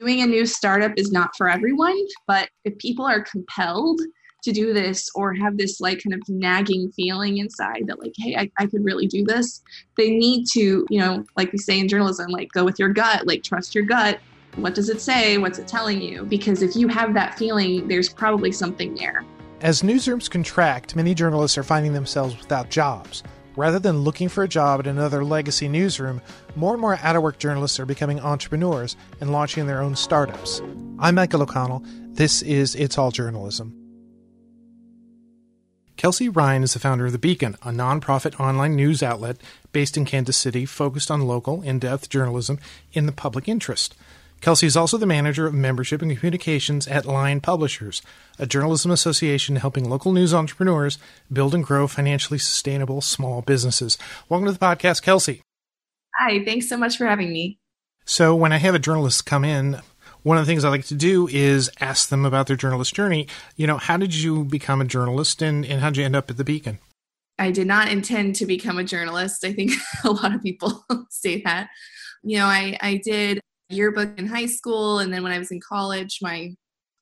doing a new startup is not for everyone, but if people are compelled to do this or have this like kind of nagging feeling inside that like hey I, I could really do this they need to you know like we say in journalism like go with your gut like trust your gut. What does it say? What's it telling you? Because if you have that feeling there's probably something there. As newsrooms contract many journalists are finding themselves without jobs Rather than looking for a job at another legacy newsroom, more and more out of work journalists are becoming entrepreneurs and launching their own startups. I'm Michael O'Connell. This is It's All Journalism. Kelsey Ryan is the founder of The Beacon, a nonprofit online news outlet based in Kansas City focused on local, in depth journalism in the public interest. Kelsey is also the manager of membership and communications at Lion Publishers, a journalism association helping local news entrepreneurs build and grow financially sustainable small businesses. Welcome to the podcast, Kelsey. Hi, thanks so much for having me. So, when I have a journalist come in, one of the things I like to do is ask them about their journalist journey. You know, how did you become a journalist and, and how did you end up at the Beacon? I did not intend to become a journalist. I think a lot of people say that. You know, I, I did yearbook in high school. And then when I was in college, my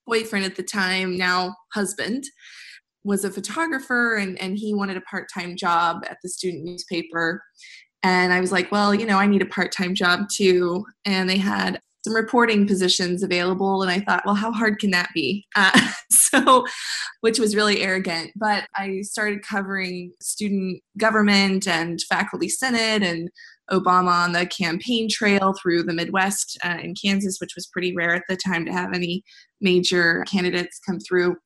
boyfriend at the time, now husband, was a photographer and, and he wanted a part time job at the student newspaper. And I was like, well, you know, I need a part time job too. And they had some reporting positions available. And I thought, well, how hard can that be? Uh, so, which was really arrogant. But I started covering student government and faculty senate and Obama on the campaign trail through the Midwest uh, in Kansas, which was pretty rare at the time to have any major candidates come through.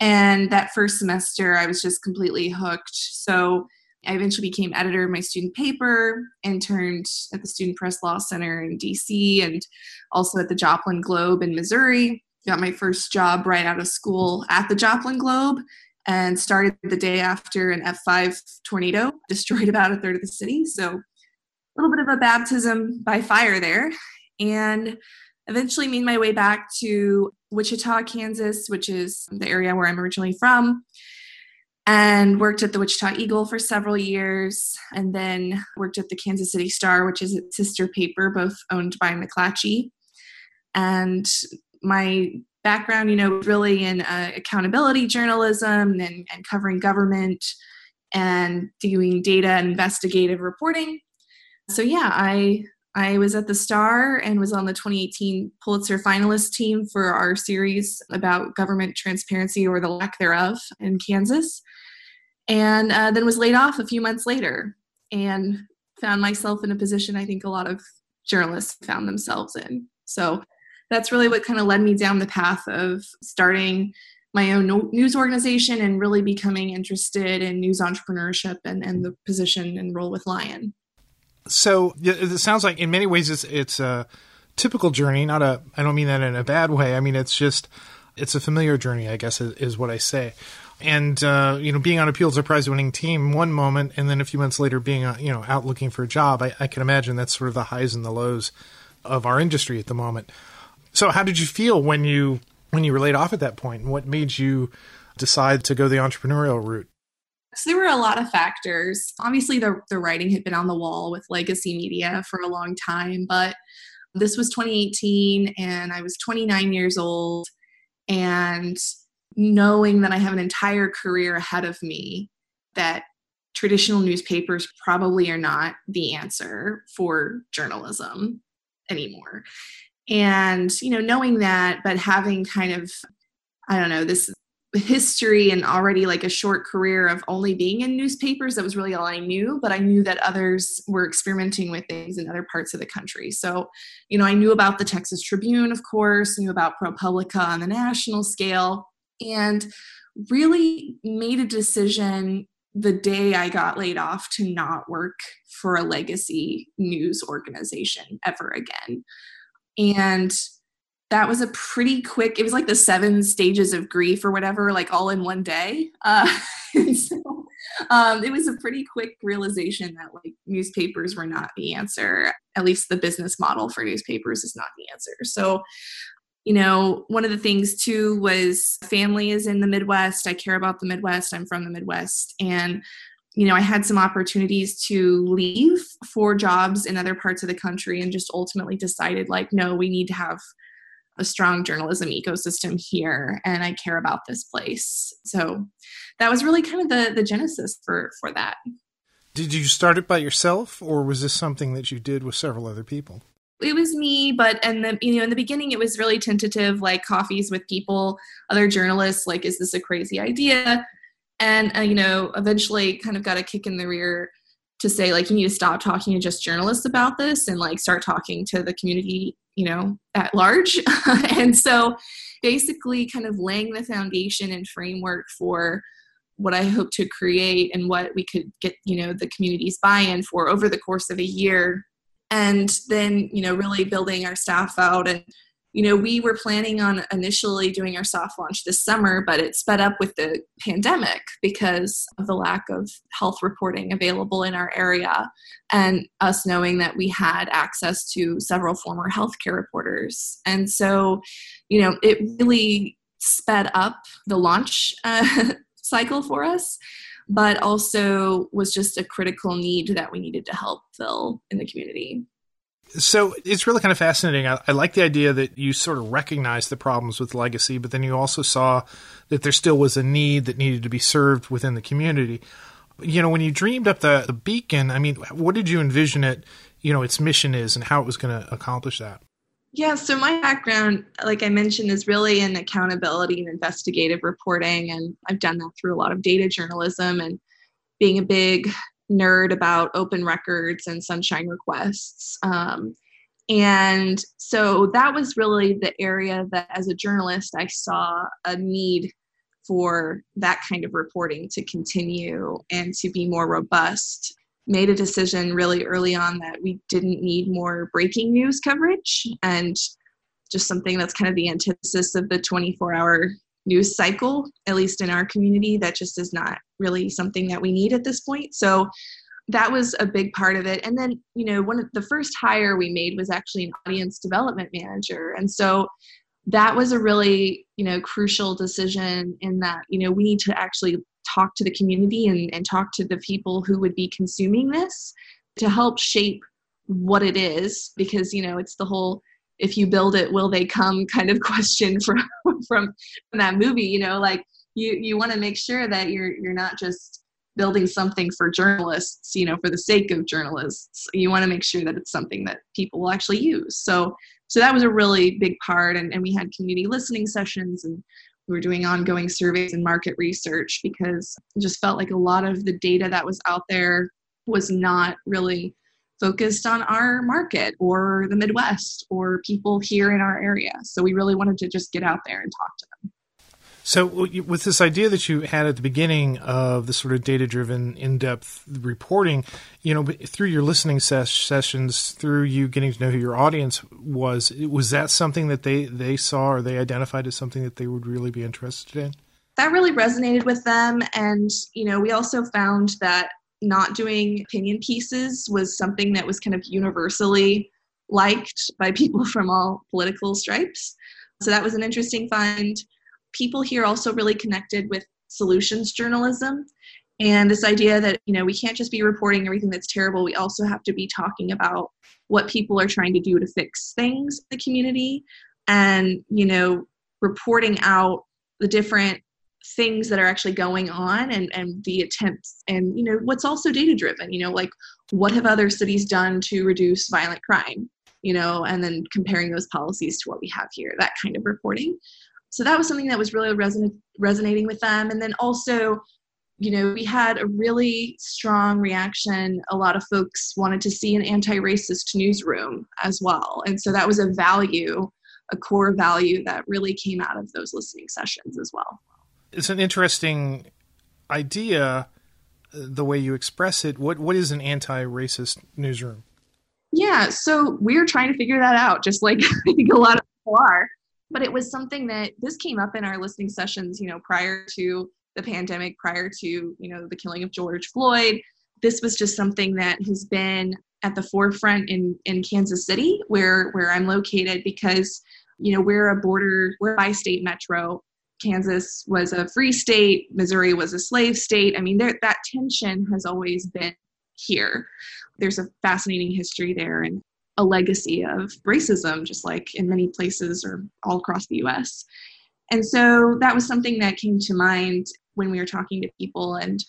And that first semester, I was just completely hooked. So I eventually became editor of my student paper, interned at the Student Press Law Center in DC, and also at the Joplin Globe in Missouri. Got my first job right out of school at the Joplin Globe and started the day after an F5 tornado destroyed about a third of the city. So little bit of a baptism by fire there. And eventually made my way back to Wichita, Kansas, which is the area where I'm originally from, and worked at the Wichita Eagle for several years, and then worked at the Kansas City Star, which is its sister paper, both owned by McClatchy. And my background, you know, really in uh, accountability journalism and, and covering government and doing data and investigative reporting so yeah, I I was at the Star and was on the 2018 Pulitzer finalist team for our series about government transparency or the lack thereof in Kansas, and uh, then was laid off a few months later and found myself in a position I think a lot of journalists found themselves in. So that's really what kind of led me down the path of starting my own news organization and really becoming interested in news entrepreneurship and, and the position and role with Lion so it sounds like in many ways it's it's a typical journey not a i don't mean that in a bad way. I mean it's just it's a familiar journey i guess is, is what i say. And uh, you know being on a pulitzer prize winning team one moment and then a few months later being uh, you know out looking for a job. I, I can imagine that's sort of the highs and the lows of our industry at the moment. So how did you feel when you when you were laid off at that point? And what made you decide to go the entrepreneurial route so there were a lot of factors. Obviously, the, the writing had been on the wall with legacy media for a long time, but this was 2018 and I was 29 years old. And knowing that I have an entire career ahead of me, that traditional newspapers probably are not the answer for journalism anymore. And, you know, knowing that, but having kind of, I don't know, this history and already like a short career of only being in newspapers that was really all i knew but i knew that others were experimenting with things in other parts of the country. So you know i knew about the texas tribune of course knew about propublica on the national scale and really made a decision the day i got laid off to not work for a legacy news organization ever again. And that was a pretty quick it was like the seven stages of grief or whatever like all in one day. Uh, so um, it was a pretty quick realization that like newspapers were not the answer. At least the business model for newspapers is not the answer. So you know one of the things too was family is in the midwest. I care about the midwest. I'm from the midwest. And you know i had some opportunities to leave for jobs in other parts of the country and just ultimately decided like no we need to have a strong journalism ecosystem here and I care about this place. So that was really kind of the the genesis for for that. Did you start it by yourself or was this something that you did with several other people? It was me, but and the you know in the beginning it was really tentative, like coffees with people, other journalists. Like, is this a crazy idea? And uh, you know, eventually, kind of got a kick in the rear to say like you need to stop talking to just journalists about this and like start talking to the community you know at large. And so basically kind of laying the foundation and framework for what i hope to create and what we could get you know the community's buy-in for over the course of a year. And then you know really building our staff out and you know, we were planning on initially doing our soft launch this summer, but it sped up with the pandemic because of the lack of health reporting available in our area and us knowing that we had access to several former healthcare reporters. And so, you know, it really sped up the launch uh, cycle for us, but also was just a critical need that we needed to help fill in the community. So it's really kind of fascinating. I, I, like the idea that you sort of recognized the problems with legacy, but then you also saw that there still was a need that needed to be served within the community. You know, when you dreamed up the, the beacon, I mean, what did you envision it, you know, its mission is and how it was going to accomplish that? Yeah, so my background, like I mentioned, is really in accountability and investigative reporting. And I've done that through a lot of data journalism and being a big nerd about open records and sunshine requests. Um, and so that was really the area that, as a journalist, I saw a need for that kind of reporting to continue and to be more robust. Made a decision really early on that we didn't need more breaking news coverage and just something that's kind of the antithesis of the 24 hour news cycle, at least in our community. That just is not really something that we need at this point. So that was a big part of it. And then, you know, one of the first hire we made was actually an audience development manager. And so that was a really, you know, crucial decision in that, you know, we need to actually talk to the community and, and talk to the people who would be consuming this to help shape what it is because you know it's the whole if you build it will they come kind of question from from, from that movie you know like you you want to make sure that you're you're not just building something for journalists you know for the sake of journalists. You want to make sure that it's something that people will actually use. So so that was a really big part and, and we had community listening sessions and we were doing ongoing surveys and market research because it just felt like a lot of the data that was out there was not really focused on our market or the Midwest or people here in our area. So we really wanted to just get out there and talk to them. So, with this idea that you had at the beginning of the sort of data driven, in depth reporting, you know, through your listening ses- sessions, through you getting to know who your audience was, was that something that they, they saw or they identified as something that they would really be interested in? That really resonated with them. And, you know, we also found that not doing opinion pieces was something that was kind of universally liked by people from all political stripes. So that was an interesting find. People here also really connected with solutions journalism and this idea that you know we can't just be reporting everything that's terrible we also have to be talking about what people are trying to do to fix things in the community and you know reporting out the different things that are actually going on and and the attempts and you know what's also data driven you know like what have other cities done to reduce violent crime you know and then comparing those policies to what we have here that kind of reporting. So that was something that was really reson- resonating with them. And then also you know we had a really strong reaction. A lot of folks wanted to see an anti-racist newsroom as well. And so that was a value a core value that really came out of those listening sessions as well it's an interesting idea uh, the way you express it. What what is an anti-racist newsroom? Yeah, so we're trying to figure that out, just like I think a lot of people are. But it was something that this came up in our listening sessions, you know, prior to the pandemic, prior to you know the killing of George Floyd. This was just something that has been at the forefront in in Kansas City, where where I'm located, because you know we're a border, we're a bi-state metro, Kansas was a free state, Missouri was a slave state. I mean, there, that tension has always been here. There's a fascinating history there, and a legacy of racism, just like in many places or all across the US. And so that was something that came to mind when we were talking to people. And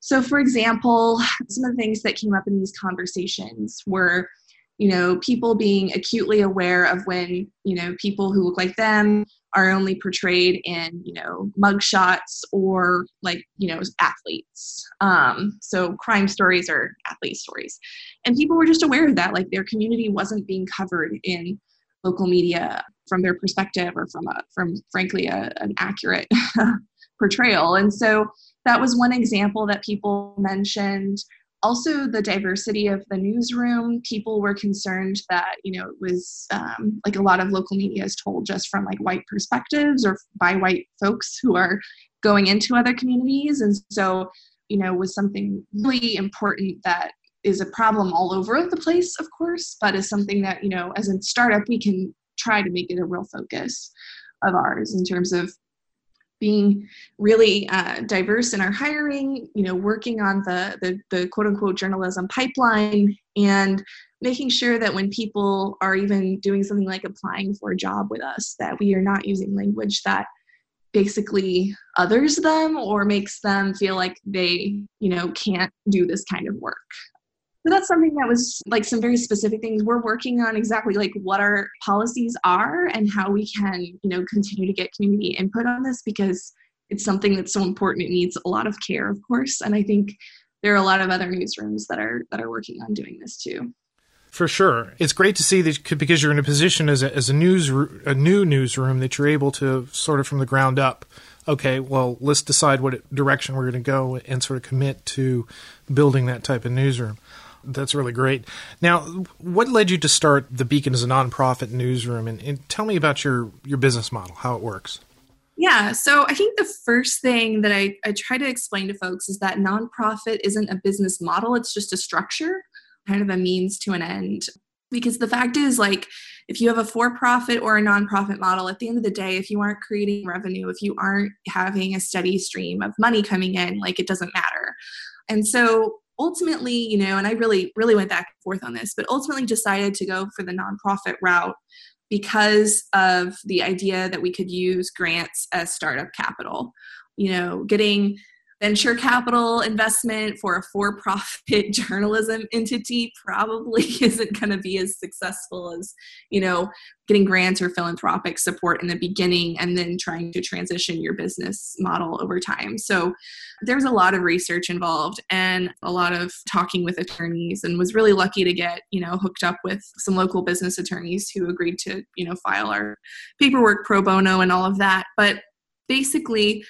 so, for example, some of the things that came up in these conversations were, you know, people being acutely aware of when, you know, people who look like them are only portrayed in, you know, mugshots or like, you know, athletes. Um, so crime stories are athlete stories. And people were just aware of that. Like their community wasn't being covered in local media from their perspective or from a from frankly a, an accurate portrayal and so that was one example that people mentioned also the diversity of the newsroom. People were concerned that you know it was um, like a lot of local media is told just from like white perspectives or by white folks who are going into other communities. And so you know was something really important that is a problem all over the place of course but is something that you know as a startup we can try to make it a real focus of ours in terms of being really uh, diverse in our hiring, you know, working on the, the, the quote unquote journalism pipeline and making sure that when people are even doing something like applying for a job with us, that we are not using language that basically others them or makes them feel like they, you know, can't do this kind of work. So that's something that was like some very specific things we're working on exactly like what our policies are and how we can, you know, continue to get community input on this because it's something that's so important. It needs a lot of care, of course. And I think there are a lot of other newsrooms that are that are working on doing this too. For sure, it's great to see that because you're in a position as a, as a news a new newsroom that you're able to sort of from the ground up. Okay, well, let's decide what direction we're going to go and sort of commit to building that type of newsroom. That's really great. Now, what led you to start the Beacon as a nonprofit newsroom, and, and tell me about your your business model, how it works. Yeah, so I think the first thing that I, I try to explain to folks is that nonprofit isn't a business model, it's just a structure, kind of a means to an end. Because the fact is, like, if you have a for profit or a nonprofit model, at the end of the day, if you aren't creating revenue, if you aren't having a steady stream of money coming in, like, it doesn't matter. And so ultimately, you know, and I really, really went back and forth on this, but ultimately decided to go for the nonprofit route because of the idea that we could use grants as startup capital. You know, getting venture capital investment for a for profit journalism entity probably isn't going to be as successful as, you know, getting grants or philanthropic support in the beginning and then trying to transition your business model over time. So there's a lot of research involved and a lot of talking with attorneys and was really lucky to get, you know, hooked up with some local business attorneys who agreed to, you know, file our paperwork pro bono and all of that. But basically,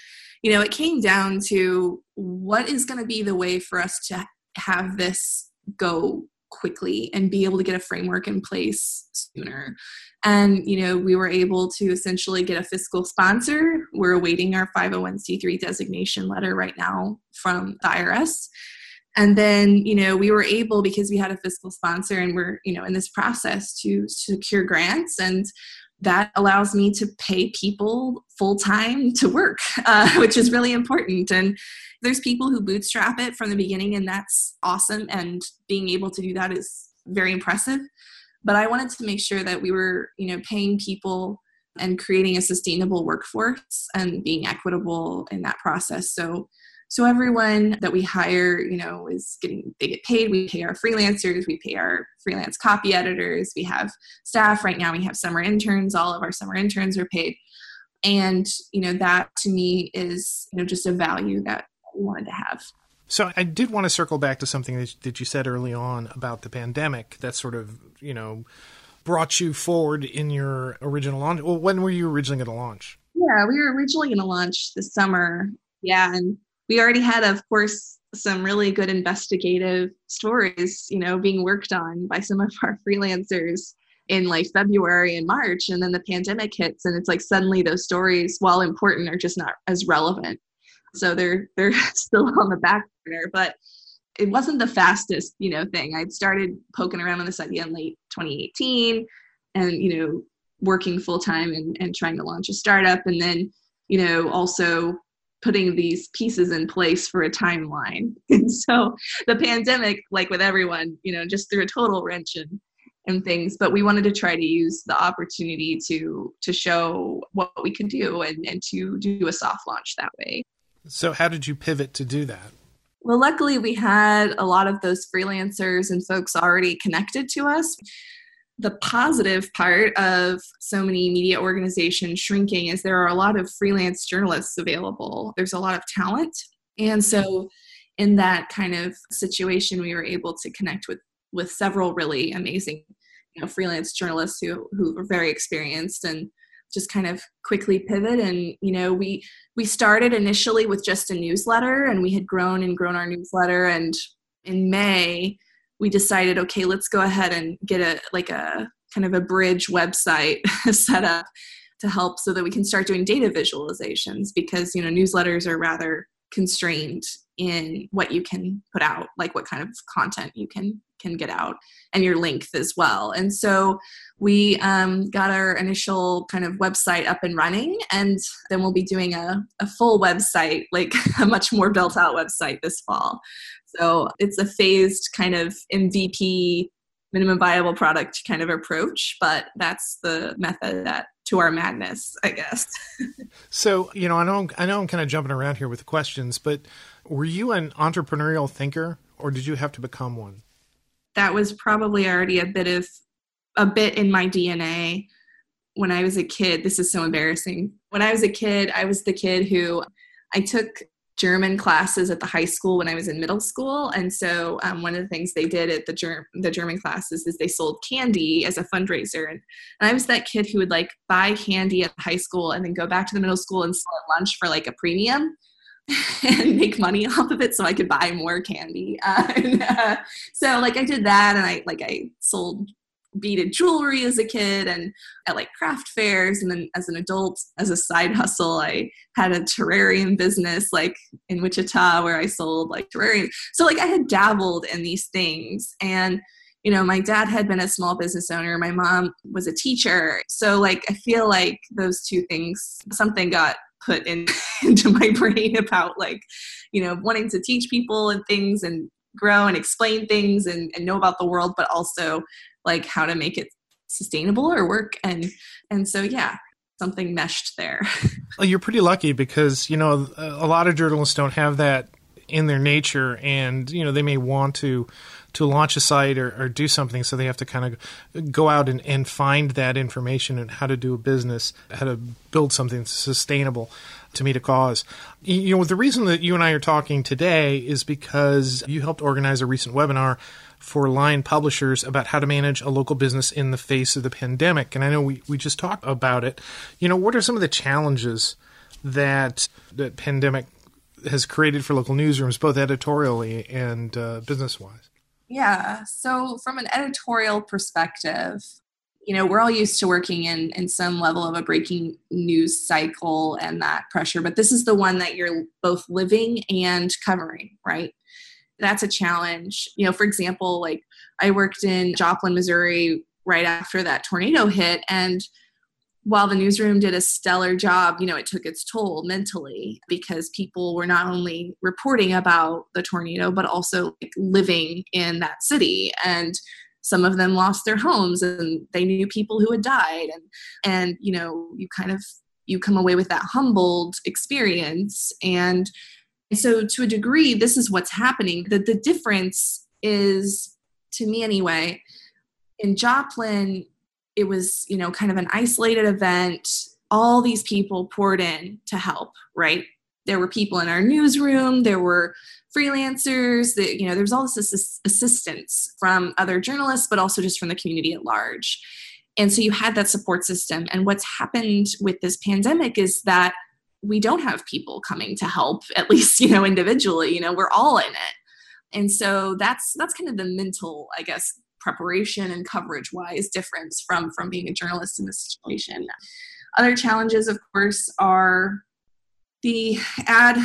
you know, it came down to what is going to be the way for us to have this go quickly and be able to get a framework in place sooner. And, you know, we were able to essentially get a fiscal sponsor. We're awaiting our 501c3 designation letter right now from the IRS. And then, you know, we were able, because we had a fiscal sponsor and we're, you know, in this process to secure grants and that allows me to pay people full time to work, uh, which is really important. And there's people who bootstrap it from the beginning, and that's awesome. And being able to do that is very impressive. But I wanted to make sure that we were, you know, paying people and creating a sustainable workforce and being equitable in that process. So so everyone that we hire, you know, is getting they get paid. We pay our freelancers, we pay our freelance copy editors, we have staff right now, we have summer interns, all of our summer interns are paid. And, you know, that to me is, you know, just a value that we wanted to have. So I did want to circle back to something that, you said early on about the pandemic that sort of, you know, brought you forward in your original launch. Well, when were you originally going to launch? Yeah, we were originally going to launch this summer. Yeah, and we already had, of course, some really good investigative stories, you know, being worked on by some of our freelancers in like February and March. And then the pandemic hits, and it's like suddenly those stories, while important, are just not as relevant. So they're they're still on the back burner. But it wasn't the fastest, you know, thing. I'd started poking around on this idea in late 2018 and, you know, working full time and, and trying to launch a startup. And then, you know, also putting these pieces in place for a timeline. And so the pandemic, like with everyone, you know, just threw a total wrench in and things but we wanted to try to use the opportunity to to show what we could do and, and to do a soft launch that way. So how did you pivot to do that? Well luckily we had a lot of those freelancers and folks already connected to us the positive part of so many media organizations shrinking is there are a lot of freelance journalists available. There's a lot of talent. And so in that kind of situation we were able to connect with with several really amazing you know freelance journalists who who were very experienced and just kind of quickly pivot. And you know we we started initially with just a newsletter and we had grown and grown our newsletter. And in may we decided okay let's go ahead and get a like a kind of a bridge website set up to help so that we can start doing data visualizations because you know newsletters are rather constrained in what you can put out like what kind of content you can can get out and your length as well. And so we um, got our initial kind of website up and running and then we'll be doing a, a full website like a much more built out website this fall so it's a phased kind of mvp minimum viable product kind of approach but that's the method that to our madness i guess so you know i know i know i'm kind of jumping around here with the questions but were you an entrepreneurial thinker or did you have to become one? That was probably already a bit of a bit in my DNA when I was a kid. This is so embarrassing. When I was a kid, I was the kid who I took German classes at the high school when I was in middle school, and so um, one of the things they did at the Germ- the German classes is they sold candy as a fundraiser, and, and I was that kid who would like buy candy at high school and then go back to the middle school and sell at lunch for like a premium. and make money off of it so I could buy more candy. Uh, and, uh, so like I did that and I like I sold beaded jewelry as a kid and at like craft fairs. And then as an adult as a side hustle I had a terrarium business like in Wichita where I sold like terrarium. So like I had dabbled in these things. And you know my dad had been a small business owner. My mom was a teacher. So like i feel like those two things something got put in, into my brain about like you know wanting to teach people and things and grow and explain things and, and know about the world but also like how to make it sustainable or work and and so yeah something meshed there well, you're pretty lucky because you know a lot of journalists don't have that in their nature and you know they may want to to launch a site or, or do something. So they have to kind of go out and, and find that information and how to do a business, how to build something sustainable to meet a cause. You know, the reason that you and I are talking today is because you helped organize a recent webinar for Lion Publishers about how to manage a local business in the face of the pandemic. And I know we, we just talked about it. You know, what are some of the challenges that that pandemic has created for local newsrooms, both editorially and uh, business wise? Yeah. So, from an editorial perspective, you know, we're all used to working in in some level of a breaking news cycle and that pressure, but this is the one that you're both living and covering, right? That's a challenge. You know, for example, like I worked in Joplin, Missouri right after that tornado hit and while the newsroom did a stellar job, you know, it took its toll mentally because people were not only reporting about the tornado, but also like, living in that city. And some of them lost their homes and they knew people who had died. And, and, you know, you kind of, you come away with that humbled experience. And so to a degree, this is what's happening. The, the difference is, to me anyway, in Joplin, it was you know kind of an isolated event. All these people poured in to help right? There were people in our newsroom there were freelancers that you know there was all this assistance from other journalists but also just from the community at large. And so you had that support system. And what's happened with this pandemic is that we don't have people coming to help at least you know individually you know we're all in it. And so that's that's kind of the mental i guess preparation and coverage wise difference from from being a journalist in this situation. Other challenges of course are the ad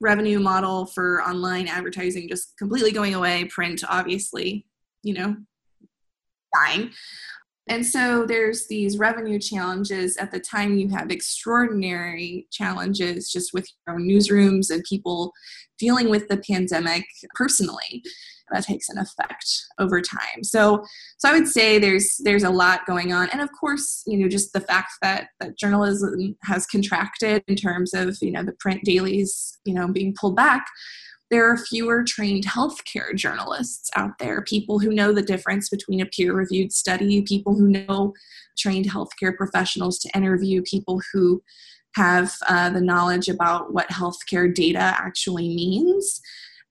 revenue model for online advertising just completely going away print obviously you know dying And so there's these revenue challenges. At the time, you have extraordinary challenges just with your own newsrooms and people dealing with the pandemic personally. That takes an effect over time. So, so I would say there's there's a lot going on, and of course, you know, just the fact that that journalism has contracted in terms of you know the print dailies, you know, being pulled back there are fewer trained healthcare journalists out there, people who know the difference between a peer reviewed study, people who know trained healthcare professionals to interview, people who have uh, the knowledge about what healthcare data actually means.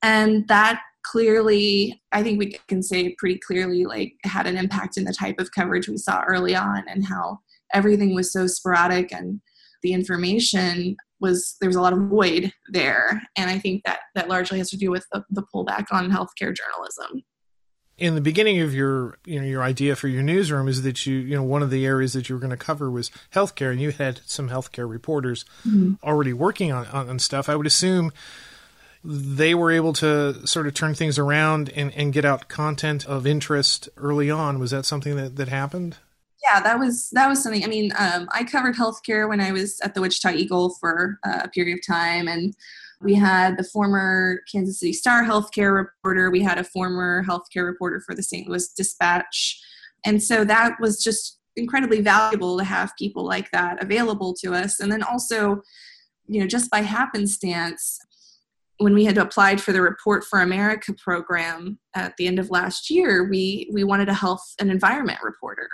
And that clearly, I think we can say pretty clearly, like, had an impact in the type of coverage we saw early on and how everything was so sporadic and the information was there was a lot of void there. And i think that that largely has to do with the, the pullback on healthcare journalism. In the beginning of your you know your idea for your newsroom is that you you know one of the areas that you were going to cover was healthcare and you had some healthcare reporters mm-hmm. already working on, on, on stuff. I would assume they were able to sort of turn things around and, and get out content of interest early on. Was that something that, that happened yeah, that was that was something. I mean, um, I covered healthcare when I was at the Wichita Eagle for uh, a period of time, and we had the former Kansas City Star healthcare reporter. We had a former healthcare reporter for the St. Louis Dispatch, and so that was just incredibly valuable to have people like that available to us. And then also, you know, just by happenstance, when we had applied for the Report for America program at the end of last year, we we wanted a health and environment reporter.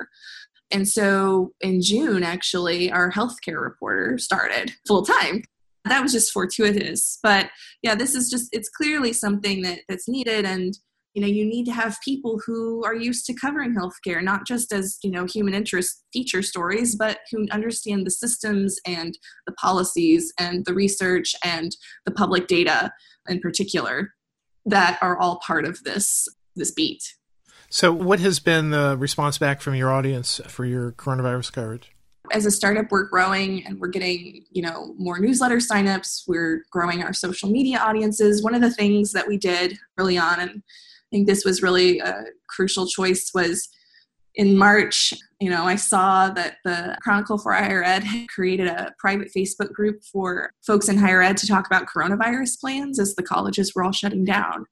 And so in June, actually, our healthcare reporter started full time. That was just fortuitous. But yeah, this is just, it's clearly something that, that's needed. And, you know, you need to have people who are used to covering healthcare, not just as, you know, human interest feature stories, but who understand the systems and the policies and the research and the public data in particular that are all part of this this beat. So, what has been the response back from your audience for your coronavirus coverage? As a startup, we're growing and we're getting, you know, more newsletter signups. We're growing our social media audiences. One of the things that we did early on, and I think this was really a crucial choice, was in March, you know, I saw that the Chronicle for Higher Ed had created a private Facebook group for folks in higher ed to talk about coronavirus plans as the colleges were all shutting down.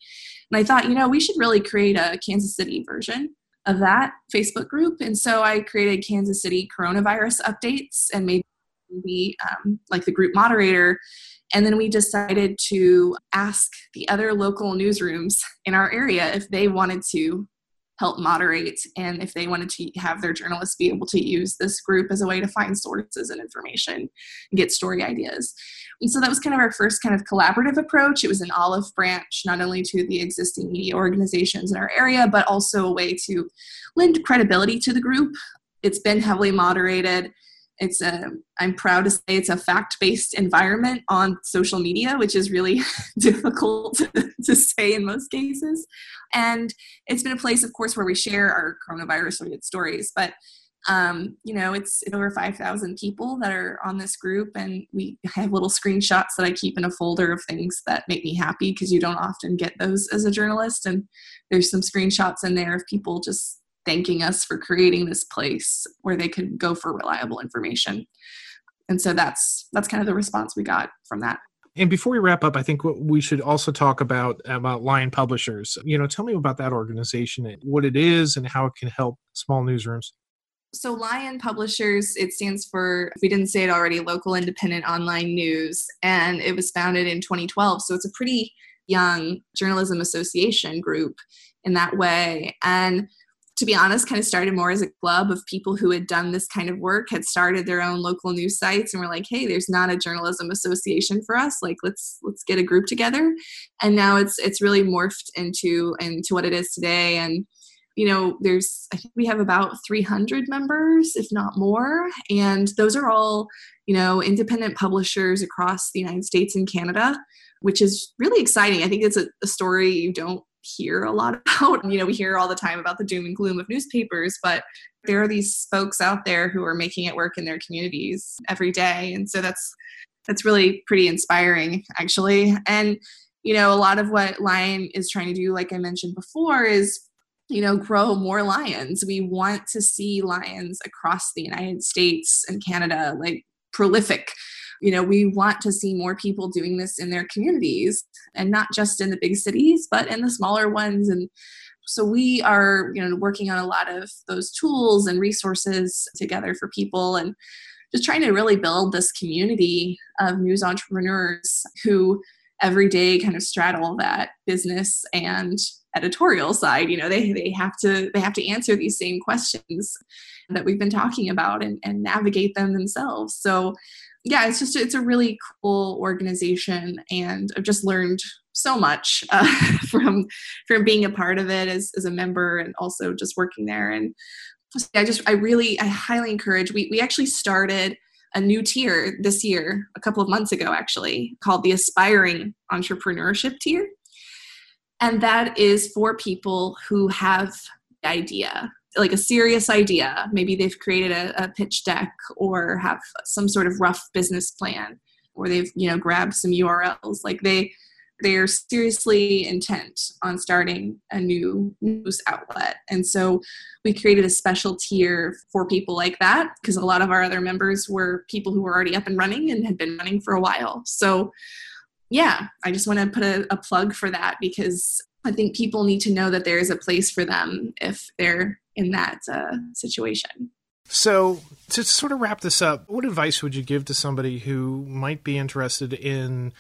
And I thought, you know, we should really create a Kansas City version of that Facebook group. And so I created Kansas City coronavirus updates and made me um, like the group moderator. And then we decided to ask the other local newsrooms in our area if they wanted to help moderate and if they wanted to have their journalists be able to use this group as a way to find sources and information and get story ideas. And so that was kind of our first kind of collaborative approach. It was an olive branch, not only to the existing media organizations in our area, but also a way to lend credibility to the group. It's been heavily moderated it's a i'm proud to say it's a fact-based environment on social media which is really difficult to, say in most cases. And it's been a place of course where we share our coronavirus related stories but um, you know it's over 5000 people that are on this group and we have little screenshots that i keep in a folder of things that make me happy because you don't often get those as a journalist and there's some screenshots in there of people just thanking us for creating this place where they could go for reliable information. And so that's that's kind of the response we got from that. And before we wrap up, I think we should also talk about about Lion Publishers. You know, tell me about that organization, what it is, and how it can help small newsrooms. So, Lion Publishers, it stands for, if we didn't say it already, Local Independent Online News, and it was founded in 2012. So, it's a pretty young journalism association group in that way. And to be honest, kind of started more as a club of people who had done this kind of work, had started their own local news sites, and were like, "Hey, there's not a journalism association for us. Like, let's let's get a group together." And now it's it's really morphed into into what it is today. And you know, there's I think we have about 300 members, if not more, and those are all you know independent publishers across the United States and Canada, which is really exciting. I think it's a, a story you don't hear a lot about. You know, we hear all the time about the doom and gloom of newspapers, but there are these folks out there who are making it work in their communities every day. And so that's that's really pretty inspiring actually. And you know, a lot of what Lion is trying to do like I mentioned before is you know, grow more lions. We want to see lions across the United States and Canada, like prolific. You know, we want to see more people doing this in their communities and not just in the big cities, but in the smaller ones. And so we are, you know, working on a lot of those tools and resources together for people and just trying to really build this community of news entrepreneurs who every day kind of straddle that business and editorial side you know they, they have to they have to answer these same questions that we've been talking about and, and navigate them themselves so yeah it's just it's a really cool organization and i've just learned so much uh, from from being a part of it as, as a member and also just working there. And i just i really i highly encourage we, we actually started a new tier this year a couple of months ago actually called the aspiring entrepreneurship tier. And that is for people who have the idea, like a serious idea. Maybe they've created a, a pitch deck or have some sort of rough business plan, or they've, you know, grabbed some URLs. Like they they're seriously intent on starting a new news outlet. And so we created a special tier for people like that because a lot of our other members were people who were already up and running and had been running for a while. So yeah, I just want to put a, a plug for that because I think people need to know that there is a place for them if they're in that uh, situation. So, to sort of wrap this up, what advice would you give to somebody who might be interested in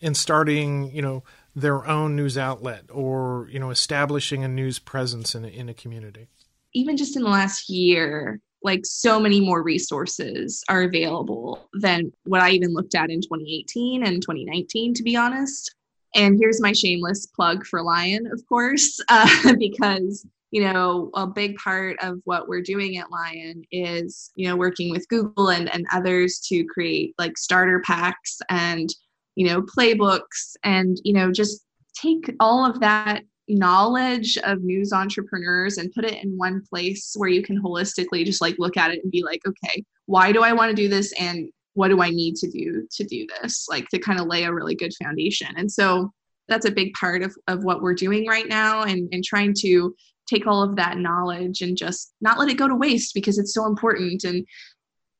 in starting, you know, their own news outlet or you know, establishing a news presence in a, in a community? Even just in the last year, like so many more resources are available than what I even looked at in 2018 and 2019, to be honest. And here's my shameless plug for Lion, of course, uh, because you know a big part of what we're doing at Lion is you know working with Google and and others to create like starter packs and you know playbooks and you know just take all of that knowledge of news entrepreneurs and put it in one place where you can holistically just like look at it and be like okay why do i want to do this and what do i need to do to do this? Like to kind of lay a really good foundation. And so that's a big part of, of what we're doing right now and, and trying to take all of that knowledge and just not let it go to waste because it's so important. And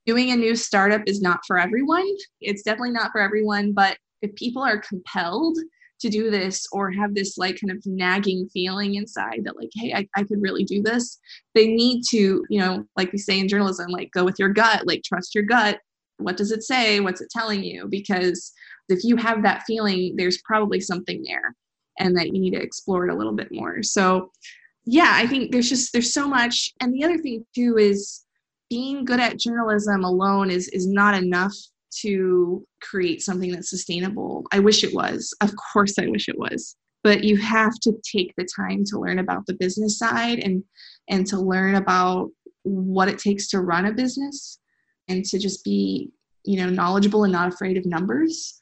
doing a new startup is not for everyone. It's definitely not for everyone but if people are compelled to do this or have this like kind of nagging feeling inside that like hey I, I could really do this they need to you know like we say in journalism like go with your gut like trust your gut what does it say? What's it telling you? Because if you have that feeling there's probably something there and that you need to explore it a little bit more. So yeah i think there's just there's so much. And the other thing too is being good at journalism alone is is not enough to create something that's sustainable. I wish it was. Of course i wish it was. But you have to take the time to learn about the business side and and to learn about what it takes to run a business and to just be you know knowledgeable and not afraid of numbers.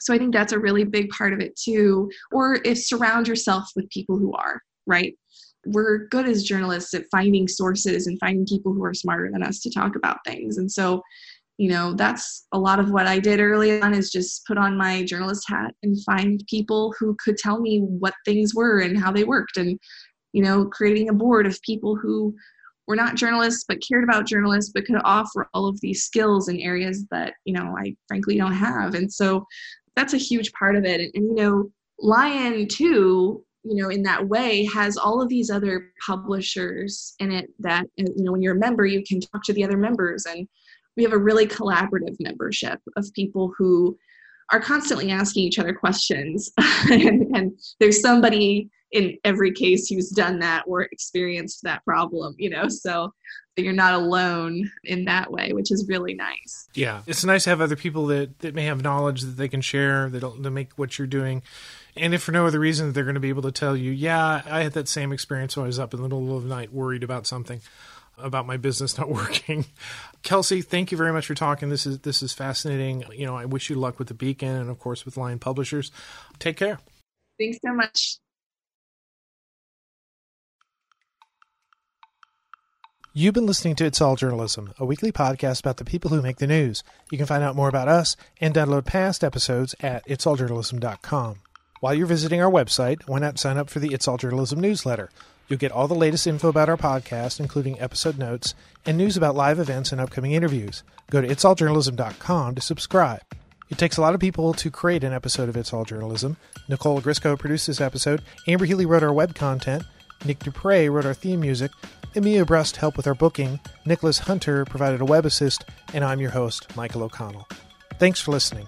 So i think that's a really big part of it too. Or if surround yourself with people who are right? We're good as journalists at finding sources and finding people who are smarter than us to talk about things. And so you know that's a lot of what i did early on is just put on my journalist hat and find people who could tell me what things were and how they worked. And you know creating a board of people who were not journalists but cared about journalists but could offer all of these skills in areas that you know i frankly don't have. And so that's a huge part of it. And, and you know lion too you know in that way has all of these other publishers in it that you know when you're a member you can talk to the other members. And we have a really collaborative membership of people who are constantly asking each other questions. And, and, there's somebody in every case who's done that or experienced that problem, you know, so you're not alone in that way, which is really nice. Yeah, it's nice to have other people that, that may have knowledge that they can share that to make what you're doing. And if for no other reason, they're going to be able to tell you, yeah, I had that same experience when I was up in the middle of the night worried about something about my business not working. Kelsey, thank you very much for talking. This is this is fascinating. You know, I wish you luck with the Beacon and of course with Lion Publishers. Take care. Thanks so much. You've been listening to It's All Journalism, a weekly podcast about the people who make the news. You can find out more about us and download past episodes at itsalljournalism.com. While you're visiting our website, why not sign up for the It's All Journalism newsletter? You'll get all the latest info about our podcast, including episode notes and news about live events and upcoming interviews. Go to itsalljournalism.com to subscribe. It takes a lot of people to create an episode of It's All Journalism. Nicole Grisco produced this episode. Amber Healy wrote our web content. Nick Dupre wrote our theme music. Emilia Brust helped with our booking. Nicholas Hunter provided a web assist. And I'm your host, Michael O'Connell. Thanks for listening.